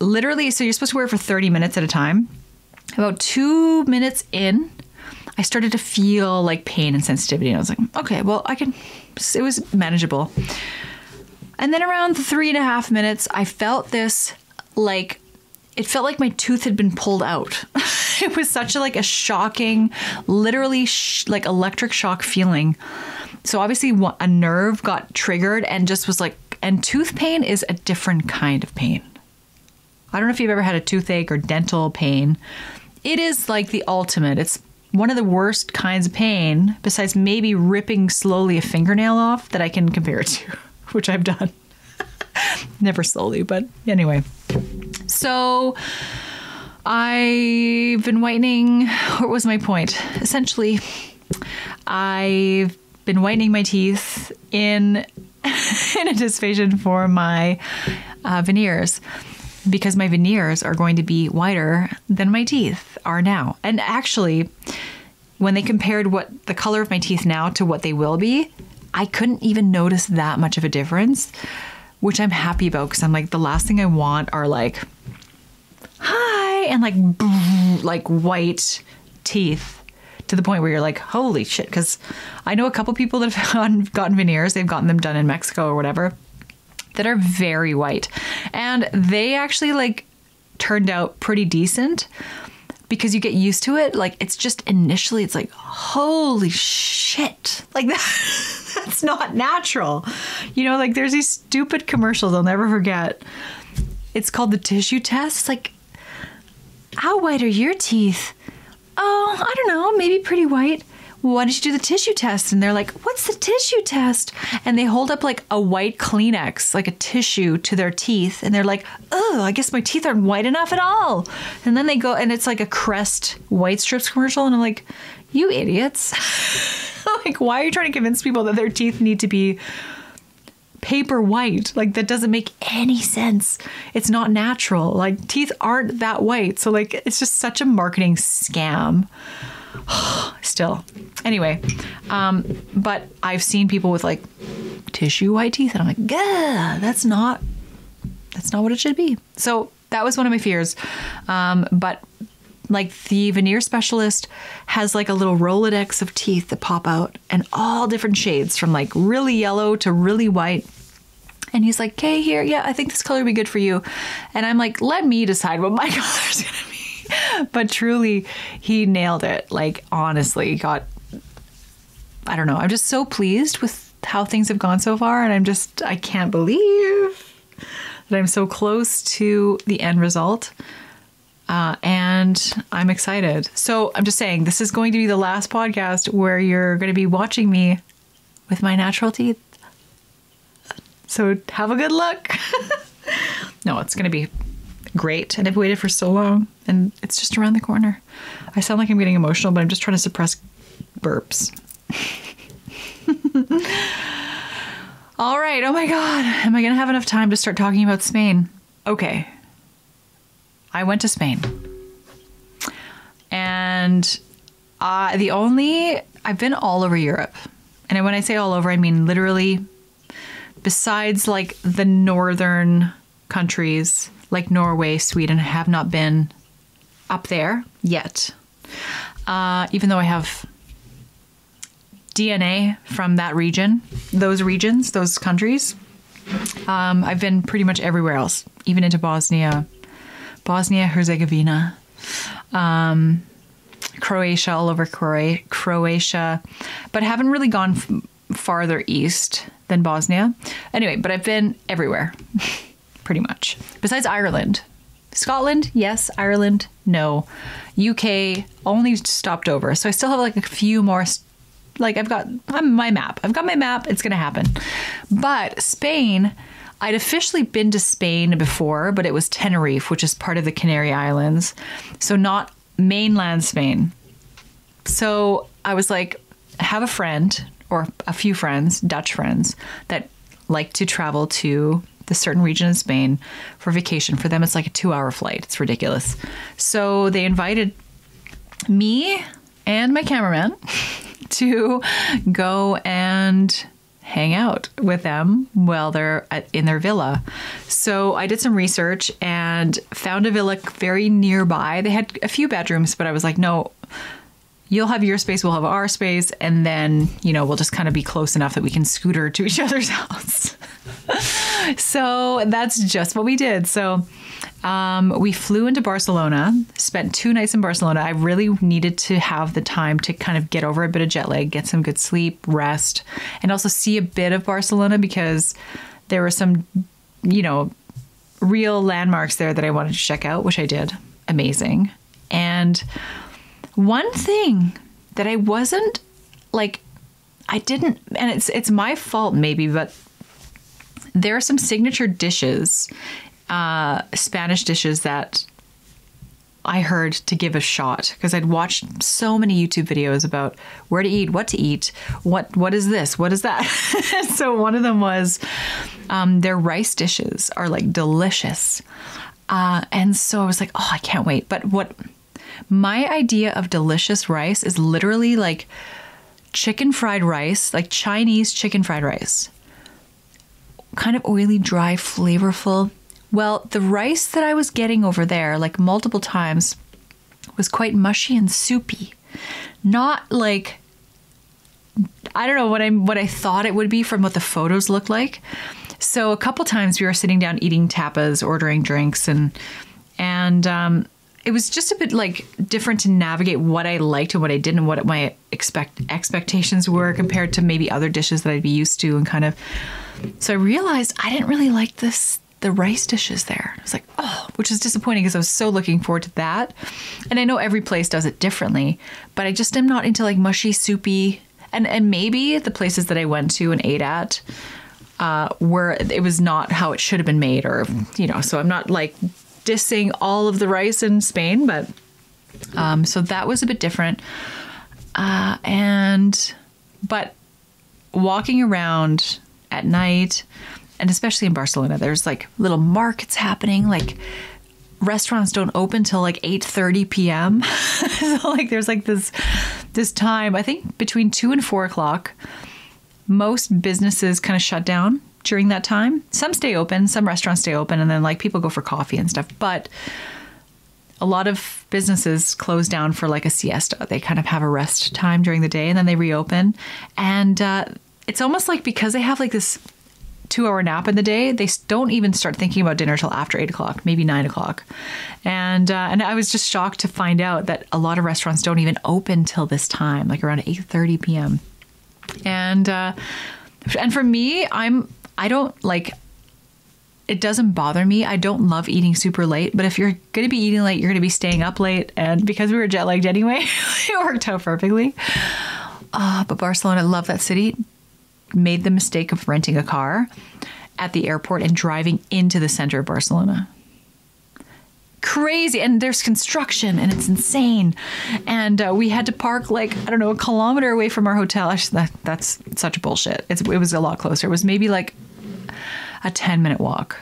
Literally, so you're supposed to wear it for 30 minutes at a time. About two minutes in, I started to feel like pain and sensitivity. And I was like, okay, well, I can, it was manageable. And then around three and a half minutes, I felt this like, it felt like my tooth had been pulled out. <laughs> it was such a, like a shocking, literally sh- like electric shock feeling. So obviously, a nerve got triggered and just was like, and tooth pain is a different kind of pain. I don't know if you've ever had a toothache or dental pain. It is like the ultimate. It's one of the worst kinds of pain, besides maybe ripping slowly a fingernail off, that I can compare it to, <laughs> which I've done. <laughs> Never slowly, but anyway. So I've been whitening. What was my point? Essentially, I've been whitening my teeth in <laughs> in anticipation for my uh, veneers because my veneers are going to be whiter than my teeth are now. And actually, when they compared what the color of my teeth now to what they will be, I couldn't even notice that much of a difference. which I'm happy about because I'm like, the last thing I want are like, hi, and like, like white teeth to the point where you're like, holy shit. Because I know a couple people that have <laughs> gotten veneers, they've gotten them done in Mexico or whatever, that are very white. And they actually like turned out pretty decent because you get used to it. Like it's just initially, it's like, holy shit. Like that, <laughs> that's not natural. You know, like there's these stupid commercials I'll never forget. It's called the tissue test. It's like, how white are your teeth? Oh, I don't know, maybe pretty white. Why don't you do the tissue test? And they're like, What's the tissue test? And they hold up like a white Kleenex, like a tissue to their teeth. And they're like, Oh, I guess my teeth aren't white enough at all. And then they go, and it's like a Crest white strips commercial. And I'm like, You idiots. <laughs> like, why are you trying to convince people that their teeth need to be paper white. Like that doesn't make any sense. It's not natural. Like teeth aren't that white. So like it's just such a marketing scam. <sighs> Still. Anyway, um, but I've seen people with like tissue white teeth and I'm like, yeah, that's not that's not what it should be. So that was one of my fears. Um, but like the veneer specialist has like a little Rolodex of teeth that pop out and all different shades from like really yellow to really white. And he's like, okay, here, yeah, I think this color would be good for you. And I'm like, let me decide what my <laughs> color is going to be. But truly, he nailed it. Like, honestly, got, I don't know. I'm just so pleased with how things have gone so far. And I'm just, I can't believe that I'm so close to the end result. Uh, and I'm excited. So I'm just saying, this is going to be the last podcast where you're going to be watching me with my natural teeth. So have a good look. <laughs> no, it's going to be great. And I've waited for so long, and it's just around the corner. I sound like I'm getting emotional, but I'm just trying to suppress burps. <laughs> All right. Oh my God. Am I going to have enough time to start talking about Spain? Okay. I went to Spain. And uh, the only, I've been all over Europe. And when I say all over, I mean literally, besides like the northern countries like Norway, Sweden, I have not been up there yet. Uh, even though I have DNA from that region, those regions, those countries, um, I've been pretty much everywhere else, even into Bosnia, Bosnia Herzegovina, um, Croatia, all over Croatia, but haven't really gone farther east than Bosnia. Anyway, but I've been everywhere, <laughs> pretty much. Besides Ireland. Scotland, yes. Ireland, no. UK, only stopped over. So I still have like a few more. Like I've got I'm my map. I've got my map. It's going to happen. But Spain, I'd officially been to Spain before, but it was Tenerife, which is part of the Canary Islands. So not mainland Spain. So I was like, have a friend or a few friends, Dutch friends, that like to travel to the certain region of Spain for vacation. For them, it's like a two hour flight. It's ridiculous. So they invited me and my cameraman <laughs> to go and hang out with them while they're at, in their villa. So I did some research and found a villa very nearby. They had a few bedrooms, but I was like, no, you'll have your space, we'll have our space, and then, you know, we'll just kind of be close enough that we can scooter to each <laughs> other's house. so that's just what we did. So um, we flew into Barcelona, spent two nights in Barcelona. I really needed to have the time to kind of get over a bit of jet lag, get some good sleep, rest, and also see a bit of Barcelona because there were some, you know, real landmarks there that I wanted to check out, which I did. Amazing. And one thing that I wasn't like, I didn't, and it's it's my fault maybe, but there are some signature dishes uh, Spanish dishes that I heard to give a shot because I'd watched so many YouTube videos about where to eat, what to eat, what what is this, what is that. <laughs> so one of them was um, their rice dishes are like delicious, uh, and so I was like, oh, I can't wait. But what my idea of delicious rice is literally like chicken fried rice, like Chinese chicken fried rice kind of oily, dry, flavorful. Well, the rice that I was getting over there, like multiple times, was quite mushy and soupy. Not like I don't know what I what I thought it would be from what the photos looked like. So a couple times we were sitting down eating tapas, ordering drinks, and and um, it was just a bit like different to navigate what I liked and what I didn't, and what my expect expectations were compared to maybe other dishes that I'd be used to, and kind of. So I realized I didn't really like this the rice dishes there. I was like, oh, which is disappointing because I was so looking forward to that. And I know every place does it differently, but I just am not into like mushy, soupy, and and maybe the places that I went to and ate at uh, were it was not how it should have been made, or you know. So I'm not like dissing all of the rice in Spain, but um, so that was a bit different. Uh, and but walking around at night and especially in Barcelona, there's like little markets happening. Like restaurants don't open till like 8:30 p.m. <laughs> so like there's like this this time. I think between two and four o'clock, most businesses kind of shut down during that time. Some stay open, some restaurants stay open, and then like people go for coffee and stuff. But a lot of businesses close down for like a siesta. They kind of have a rest time during the day and then they reopen. And uh, it's almost like because they have like this two hour nap in the day, they don't even start thinking about dinner till after eight o'clock, maybe nine o'clock. And uh, and I was just shocked to find out that a lot of restaurants don't even open till this time, like around eight thirty p.m. And uh, and for me, I'm I don't like. It doesn't bother me. I don't love eating super late, but if you're going to be eating late, you're going to be staying up late. And because we were jet lagged anyway, <laughs> it worked out perfectly. Uh, but Barcelona, I love that city made the mistake of renting a car at the airport and driving into the center of Barcelona. Crazy, and there's construction, and it's insane. And uh, we had to park like I don't know a kilometer away from our hotel. That, that's such bullshit. It's, it was a lot closer. It was maybe like a ten minute walk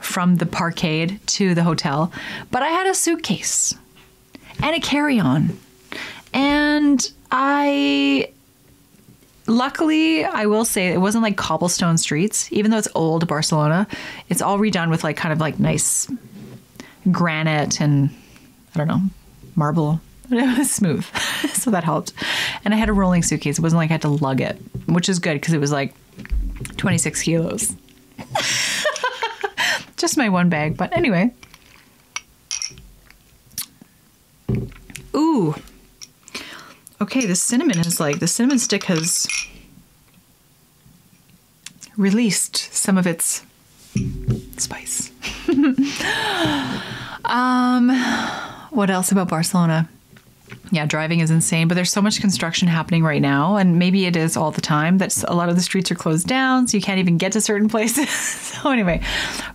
from the parkade to the hotel. But I had a suitcase and a carry on, and I luckily, I will say it wasn't like cobblestone streets, even though it's old Barcelona. It's all redone with like kind of like nice granite and I don't know, marble. <laughs> It was smooth. <laughs> so that helped. And I had a rolling suitcase. It wasn't like I had to lug it, which is good because it was like 26 kilos. <laughs> Just my one bag. But anyway. Ooh, Okay, the cinnamon is like the cinnamon stick has released some of its spice. <laughs> um, what else about Barcelona? Yeah, driving is insane, but there's so much construction happening right now, and maybe it is all the time that a lot of the streets are closed down, so you can't even get to certain <laughs> places. so, anyway,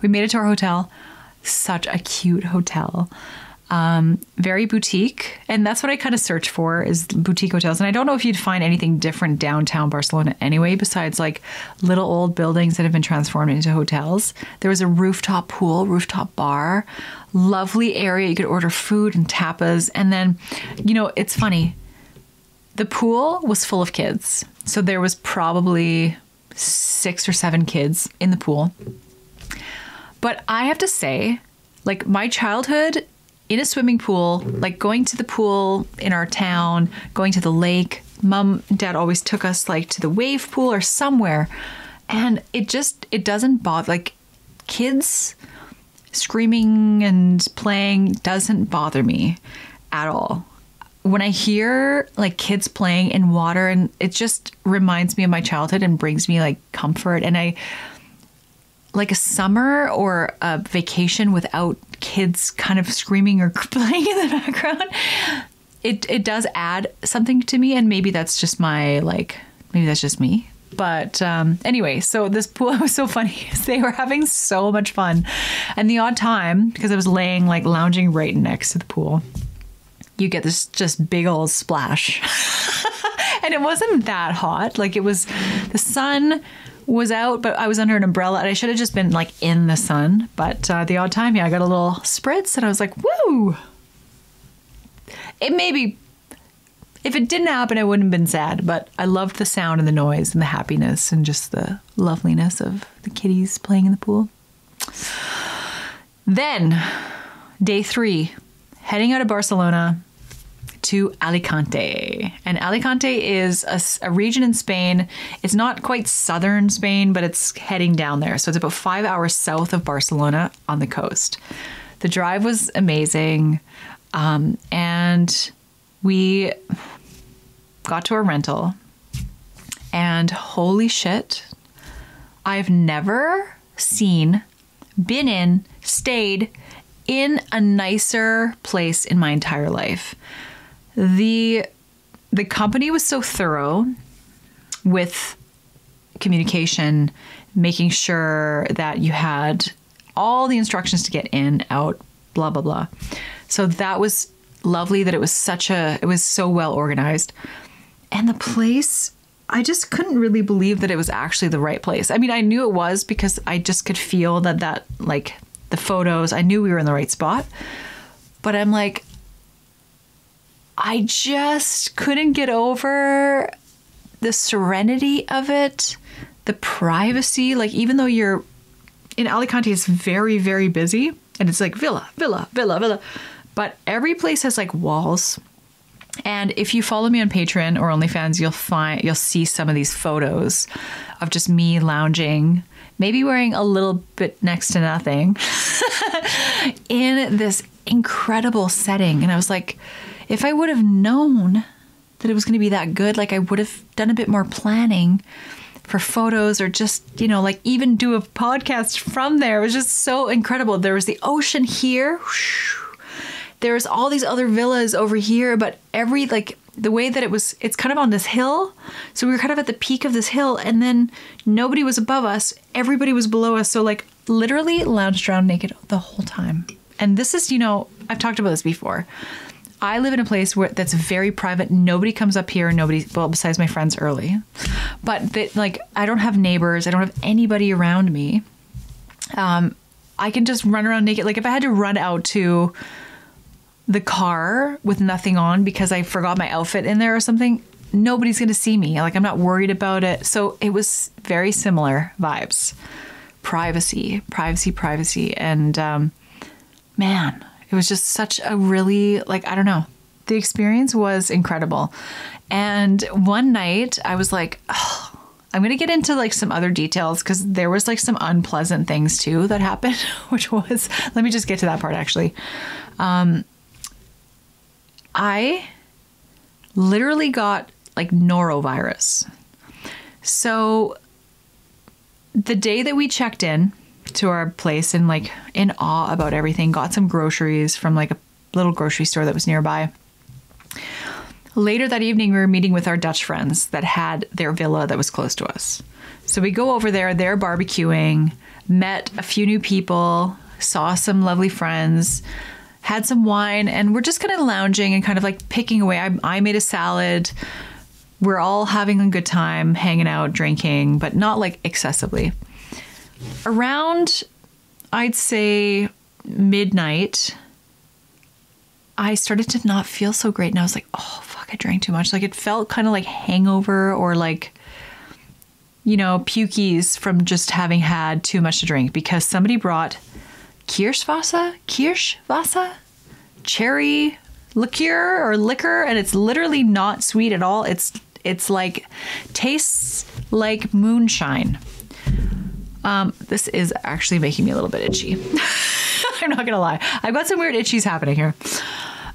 we made it to our hotel. Such a cute hotel um, very boutique. And that's what i kind of search for is boutique hotels. And i don't know if you'd find anything different downtown barcelona anyway besides like little old buildings that have been transformed into hotels. There was a rooftop pool rooftop bar lovely area. You could order food and tapas. And then you know it's funny. The pool was full of kids. So there was probably six or seven kids in the pool. But i have to say like my childhood in a swimming pool, like going to the pool in our town, going to the lake. Mom, dad always took us like to the wave pool or somewhere. And it just, it doesn't bother, like kids screaming and playing doesn't bother me at all. When I hear like kids playing in water and it just reminds me of my childhood and brings me like comfort. And I, like a summer or a vacation without kids kind of screaming or <laughs> playing in the background, it it does add something to me, and maybe that's just my like maybe that's just me. But um, anyway, so this <laughs> pool was so funny. <laughs> They were having so much fun, and the odd time because I was laying like lounging right next to the pool, you get this just big old splash. and it wasn't that hot. Like it was the sun was out, but I was under an umbrella and I should have just been like in the sun. But uh, the odd time, yeah, I got a little spritz and I was like, woo! It maybe, if it didn't happen, I wouldn't have been sad. But I loved the sound and the noise and the happiness and just the loveliness of the kitties playing in the pool. Then, day three, heading out of Barcelona to Alicante. And Alicante is a, a, region in Spain. It's not quite southern Spain, but it's heading down there. So it's about five hours south of Barcelona on the coast. The drive was amazing. Um, and we got to a rental. And holy shit, I've never seen, been in, stayed in a nicer place in my entire life. The the company was so thorough with communication, making sure that you had all the instructions to get in, out, blah blah blah. So that was lovely that it was such a it was so well organized. And the place I just couldn't really believe that it was actually the right place. I mean, I knew it was because I just could feel that that like the photos, I knew we were in the right spot. But I'm like I just couldn't get over the serenity of it, the privacy. Like, even though you're in Alicante, it's very, very busy and it's like villa, villa, villa, villa. But every place has like walls. And if you follow me on Patreon or OnlyFans, you'll find you'll see some of these photos of just me lounging, maybe wearing a little bit next to nothing <laughs> in this incredible setting. And I was like, if I would have known that it was going to be that good, like I would have done a bit more planning for photos or just, you know, like even do a podcast from there. It was just so incredible. There was the ocean here. There was all these other villas over here, but every like the way that it was it's kind of on this hill. So we were kind of at the peak of this hill and then nobody was above us. Everybody was below us. So like literally lounged around naked the whole time. And this is, you know, I've talked about this before. I live in a place where that's very private. Nobody comes up here. Nobody, well, besides my friends early, but that like I don't have neighbors. I don't have anybody around me. Um, I can just run around naked. Like if I had to run out to the car with nothing on because I forgot my outfit in there or something, nobody's to see me. Like I'm not worried about it. So it was very similar vibes. Privacy, privacy, privacy, and um, man, it was just such a really, like, I don't know. The experience was incredible. And one night I was like, oh, I'm going to get into like some other details because there was like some unpleasant things too that happened, <laughs> which was, let me just get to that part actually. Um, I literally got like norovirus. So the day that we checked in, to our place and like in awe about everything. Got some groceries from like a little grocery store that was nearby. Later that evening, we were meeting with our Dutch friends that had their villa that was close to us. So we go over there, they're barbecuing, met a few new people, saw some lovely friends, had some wine, and we're just kind of lounging and kind of like picking away. I, I made a salad. We're all having a good time, hanging out, drinking, but not like excessively around, I'd say, midnight, I started to not feel so great. And I was like, oh, fuck, I drank too much. Like it felt kind of like hangover or like, you know, pukies from just having had too much to drink because somebody brought Kirschwasser, Kirschwasser, cherry liqueur or liquor, and it's literally not sweet at all. It's it's like tastes like moonshine. Um, this is actually making me a little bit itchy. <laughs> I'm not gonna lie. I've got some weird itchies happening here.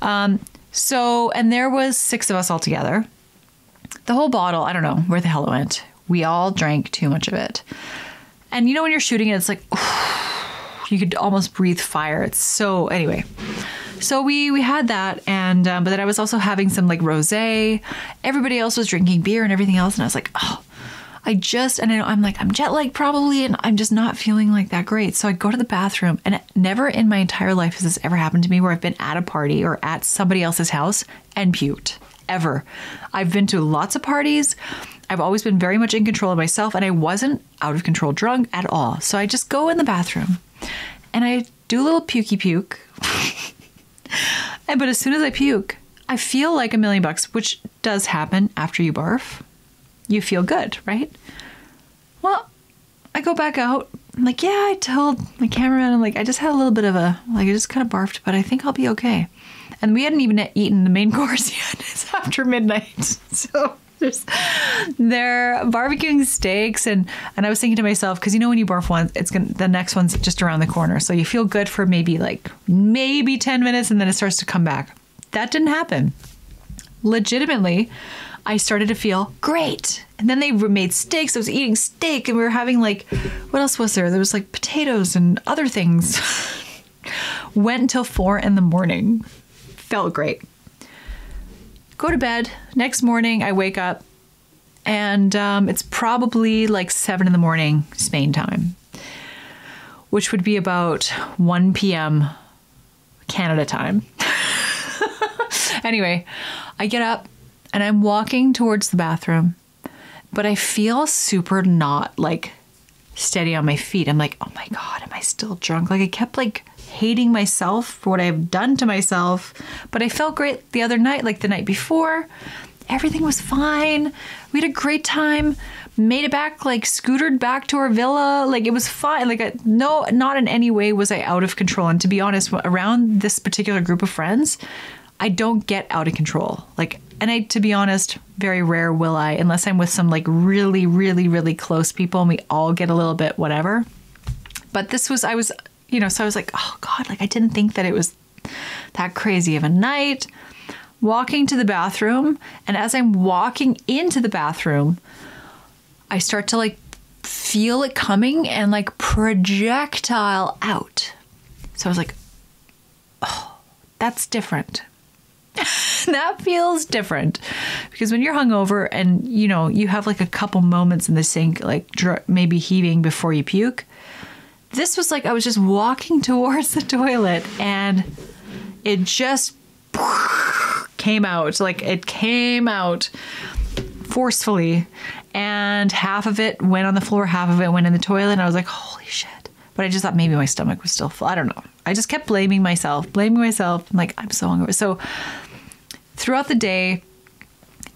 Um, so, and there was six of us all together. The whole bottle, I don't know where the hell it went. We all drank too much of it. And you know when you're shooting it, it's like <sighs> you could almost breathe fire. It's so anyway. So we we had that, and um, but then I was also having some like rosé. Everybody else was drinking beer and everything else, and I was like, oh, I just, and I am like, I'm jet lagged probably, and I'm just not feeling like that great. So I go to the bathroom, and never in my entire life has this ever happened to me where I've been at a party or at somebody else's house and puked. Ever. I've been to lots of parties. I've always been very much in control of myself, and I wasn't out of control drunk at all. So I just go in the bathroom and I do a little pukey puke. <laughs> and but as soon as I puke, I feel like a million bucks, which does happen after you barf. You feel good, right? Well, I go back out. I'm like, yeah, I told my cameraman, I'm like, I just had a little bit of a, like, I just kind of barfed, but I think I'll be okay. And we hadn't even eaten the main <laughs> course yet. It's after midnight. <laughs> So there's, they're barbecuing steaks. And, and I was thinking to myself, because you know, when you barf once, it's going to, the next one's just around the corner. So you feel good for maybe like, maybe 10 minutes and then it starts to come back. That didn't happen. Legitimately, I started to feel great. And then they made steaks. I was eating steak and we were having like, what else was there? There was like potatoes and other things. <laughs> Went until four in the morning. Felt great. Go to bed. Next morning, I wake up and um, it's probably like seven in the morning Spain time, which would be about 1 p.m. Canada time. <laughs> anyway, I get up and I'm walking towards the bathroom, but I feel super not like steady on my feet. I'm like, oh my God, am I still drunk? Like I kept like hating myself for what I've done to myself. But I felt great the other night, like the night before. Everything was fine. We had a great time. Made it back, like scootered back to our villa. Like it was fine. Like I, no, not in any way was I out of control. And to be honest, around this particular group of friends, I don't get out of control. Like, and I, to be honest, very rare will I, unless I'm with some like really, really, really close people and we all get a little bit whatever. But this was, I was, you know, so I was like, oh God, like I didn't think that it was that crazy of a night. Walking to the bathroom, and as I'm walking into the bathroom, I start to like feel it coming and like projectile out. So I was like, oh, that's different. <laughs> that feels different because when you're hungover and you know you have like a couple moments in the sink like dr- maybe heaving before you puke this was like i was just walking <laughs> towards the toilet and it just <laughs> came out like it came out forcefully and half of it went on the floor half of it went in the toilet and i was like holy shit but I just thought maybe my stomach was still full. I don't know. I just kept blaming myself, blaming myself. I'm like, I'm so hungry. So throughout the day,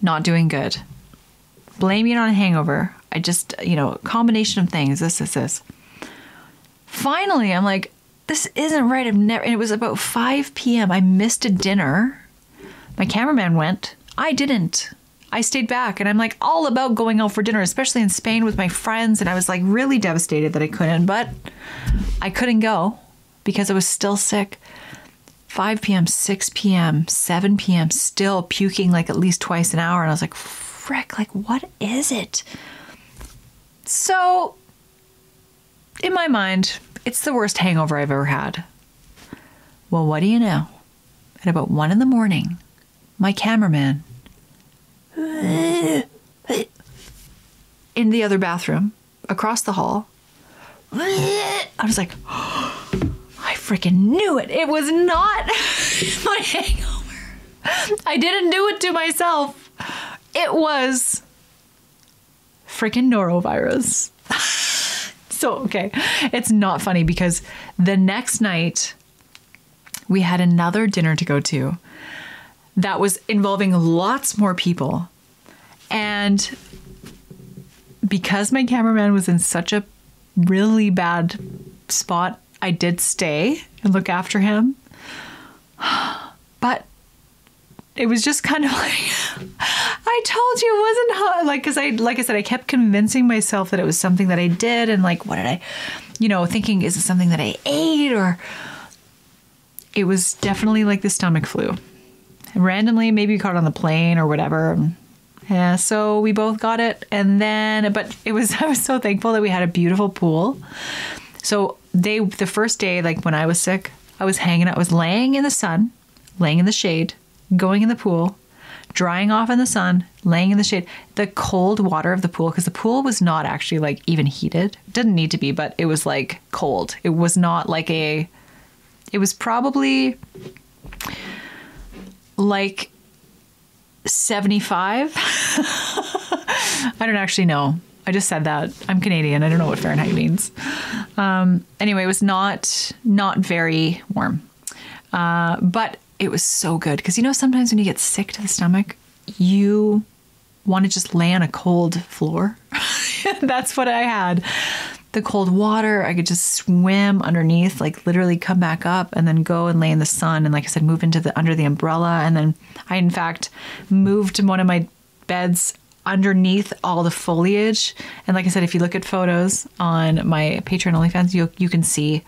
not doing good. Blaming it on a hangover. I just, you know, combination of things. This, this, this. Finally, I'm like, this isn't right. I've never, and it was about 5 p.m. I missed a dinner. My cameraman went. I didn't. I stayed back and I'm like all about going out for dinner, especially in Spain with my friends. And I was like really devastated that I couldn't, but I couldn't go because I was still sick. 5 p.m., 6 p.m., 7 p.m., still puking like at least twice an hour. And I was like, frick, like, what is it? So, in my mind, it's the worst hangover I've ever had. Well, what do you know? At about one in the morning, my cameraman in the other bathroom across the hall. I was like, freaking knew it. It was not <laughs> my hangover. I didn't do it to myself. It was freaking norovirus. <laughs> so, okay, it's not funny because the next night we had another dinner to go to that was involving lots more people. And because my cameraman was in such a really bad spot, I did stay and look after him. But it was just kind of <laughs> like I told you it wasn't hot. like because I like I said I kept convincing myself that it was something that I did and like what did I you know thinking is it something that I ate or it was definitely like the stomach flu randomly maybe caught on the plane or whatever. Yeah, so we both got it and then but it was <laughs> I was so thankful that we had a beautiful pool. So they the first day like when I was sick, I was hanging out, I was laying in the sun, laying in the shade, going in the pool, drying off in the sun, laying in the shade. The cold water of the pool because the pool was not actually like even heated. It didn't need to be, but it was like cold. It was not like a it was probably like 75. <laughs> I don't actually know. I just said that. I'm Canadian. I don't know what Fahrenheit means. Um, anyway, it was not not very warm. Uh, but it was so good because you know sometimes when you get sick to the stomach, you want to just lay on a cold floor. <laughs> That's what I had. The cold water, I could just swim underneath, like literally come back up and then go and lay in the sun. And like I said, move into the under the umbrella. And then I, in fact, moved to one of my beds underneath all the foliage. And like I said, if you look at photos on my Patreon OnlyFans, you you can see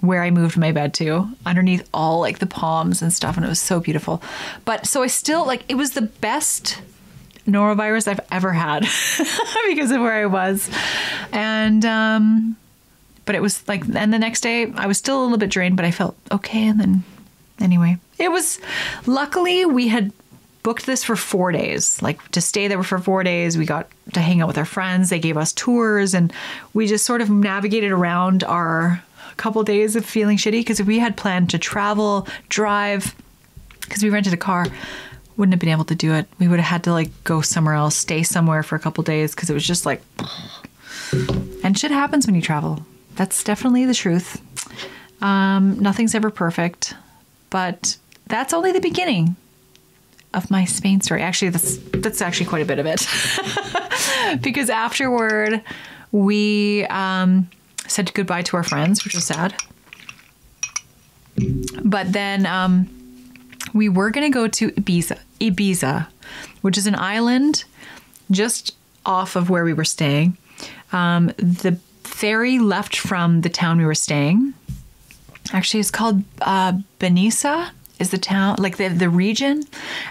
where I moved my bed to underneath all like the palms and stuff, and it was so beautiful. But so I still like it was the best norovirus I've ever had <laughs> because of where I was. And, um, but it was like, and the next day I was still a little bit drained, but I felt okay. And then, anyway, it was luckily we had booked this for four days, like to stay there for four days. We got to hang out with our friends. They gave us tours and we just sort of navigated around our couple days of feeling shitty because we had planned to travel, drive, because we rented a car wouldn't have been able to do it. We would have had to like go somewhere else, stay somewhere for a couple days because it was just like. <sighs> And shit happens when you travel. That's definitely the truth. Um, nothing's ever perfect, but that's only the beginning of my Spain story. Actually, that's that's actually quite a bit of it, <laughs> because afterward we um, said goodbye to our friends, which was sad. But then um, we were going to go to Ibiza, Ibiza, which is an island just off of where we were staying. Um, the ferry left from the town we were staying. Actually, it's called uh, Benissa is the town, like the the region,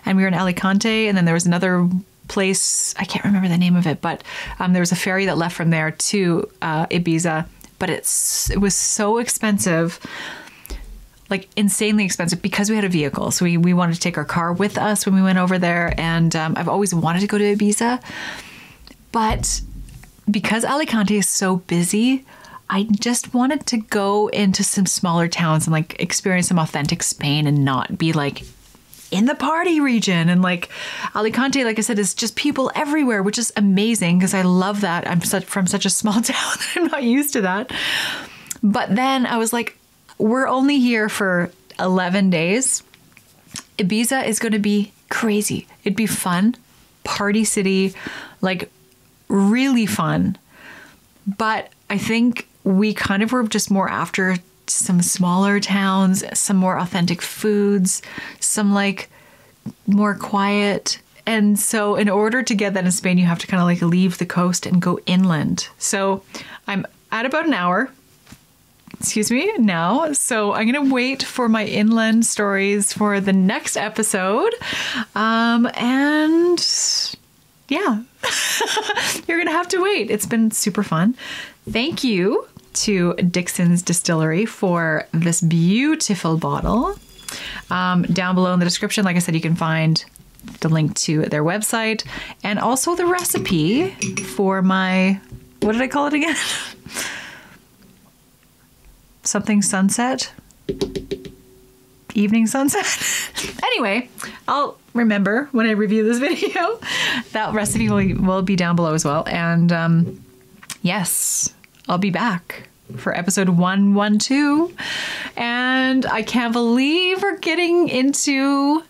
and we were in Alicante, and then there was another place I can't remember the name of it, but um, there was a ferry that left from there to uh, Ibiza, but it's it was so expensive like insanely expensive because we had a vehicle. So we, we wanted to take our car with us when we went over there. And um, I've always wanted to go to Ibiza. But because Alicante is so busy, I just wanted to go into some smaller towns and like experience some authentic Spain and not be like in the party region. And like Alicante, like I said, is just people everywhere, which is amazing because I love that. I'm such, from such a small <laughs> town I'm not used to that. But then I was like, we're only here for 11 days. Ibiza is going to be crazy. It'd be fun, party city, like really fun. But I think we kind of were just more after some smaller towns, some more authentic foods, some like more quiet. And so, in order to get that in Spain, you have to kind of like leave the coast and go inland. So, I'm at about an hour excuse me, now. So I'm going to wait for my inland stories for the next episode. Um, and yeah, <laughs> you're going to have to wait. It's been super fun. Thank you to Dixon's Distillery for this beautiful bottle. Um, down below in the description, like I said, you can find the link to their website and also the recipe for my, what did I call it again? <laughs> something sunset, evening sunset. <laughs> anyway, I'll remember when I review this <laughs> video. that recipe will, will be down below as well. And um, yes, I'll be back for episode 112. And I can't believe we're getting into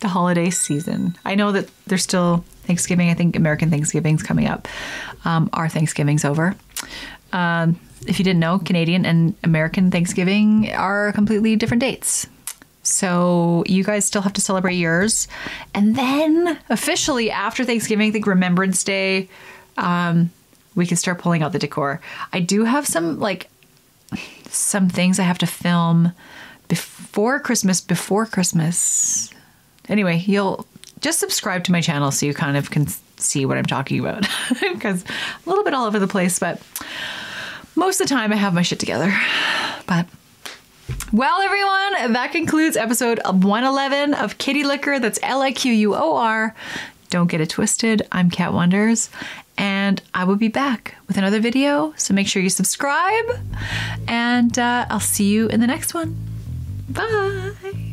the holiday season. I know that there's still Thanksgiving. I think American Thanksgiving's coming up. Um, our Thanksgiving's over. Um, if you didn't know, Canadian and American Thanksgiving are completely different dates. So you guys still have to celebrate yours. And then officially after Thanksgiving, I think Remembrance Day, um, we can start pulling out the decor. I do have some like some things I have to film before Christmas, before Christmas. Anyway, you'll just subscribe to my channel so you kind of can see what I'm talking about <laughs> because a little bit all over the place, but most of the time I have my shit together. But well, everyone, that concludes episode 111 of Kitty Liquor. That's L I Q U O R. Don't get it twisted. I'm Kat Wonders, and I will be back with another video. So make sure you subscribe, and uh, I'll see you in the next one. Bye.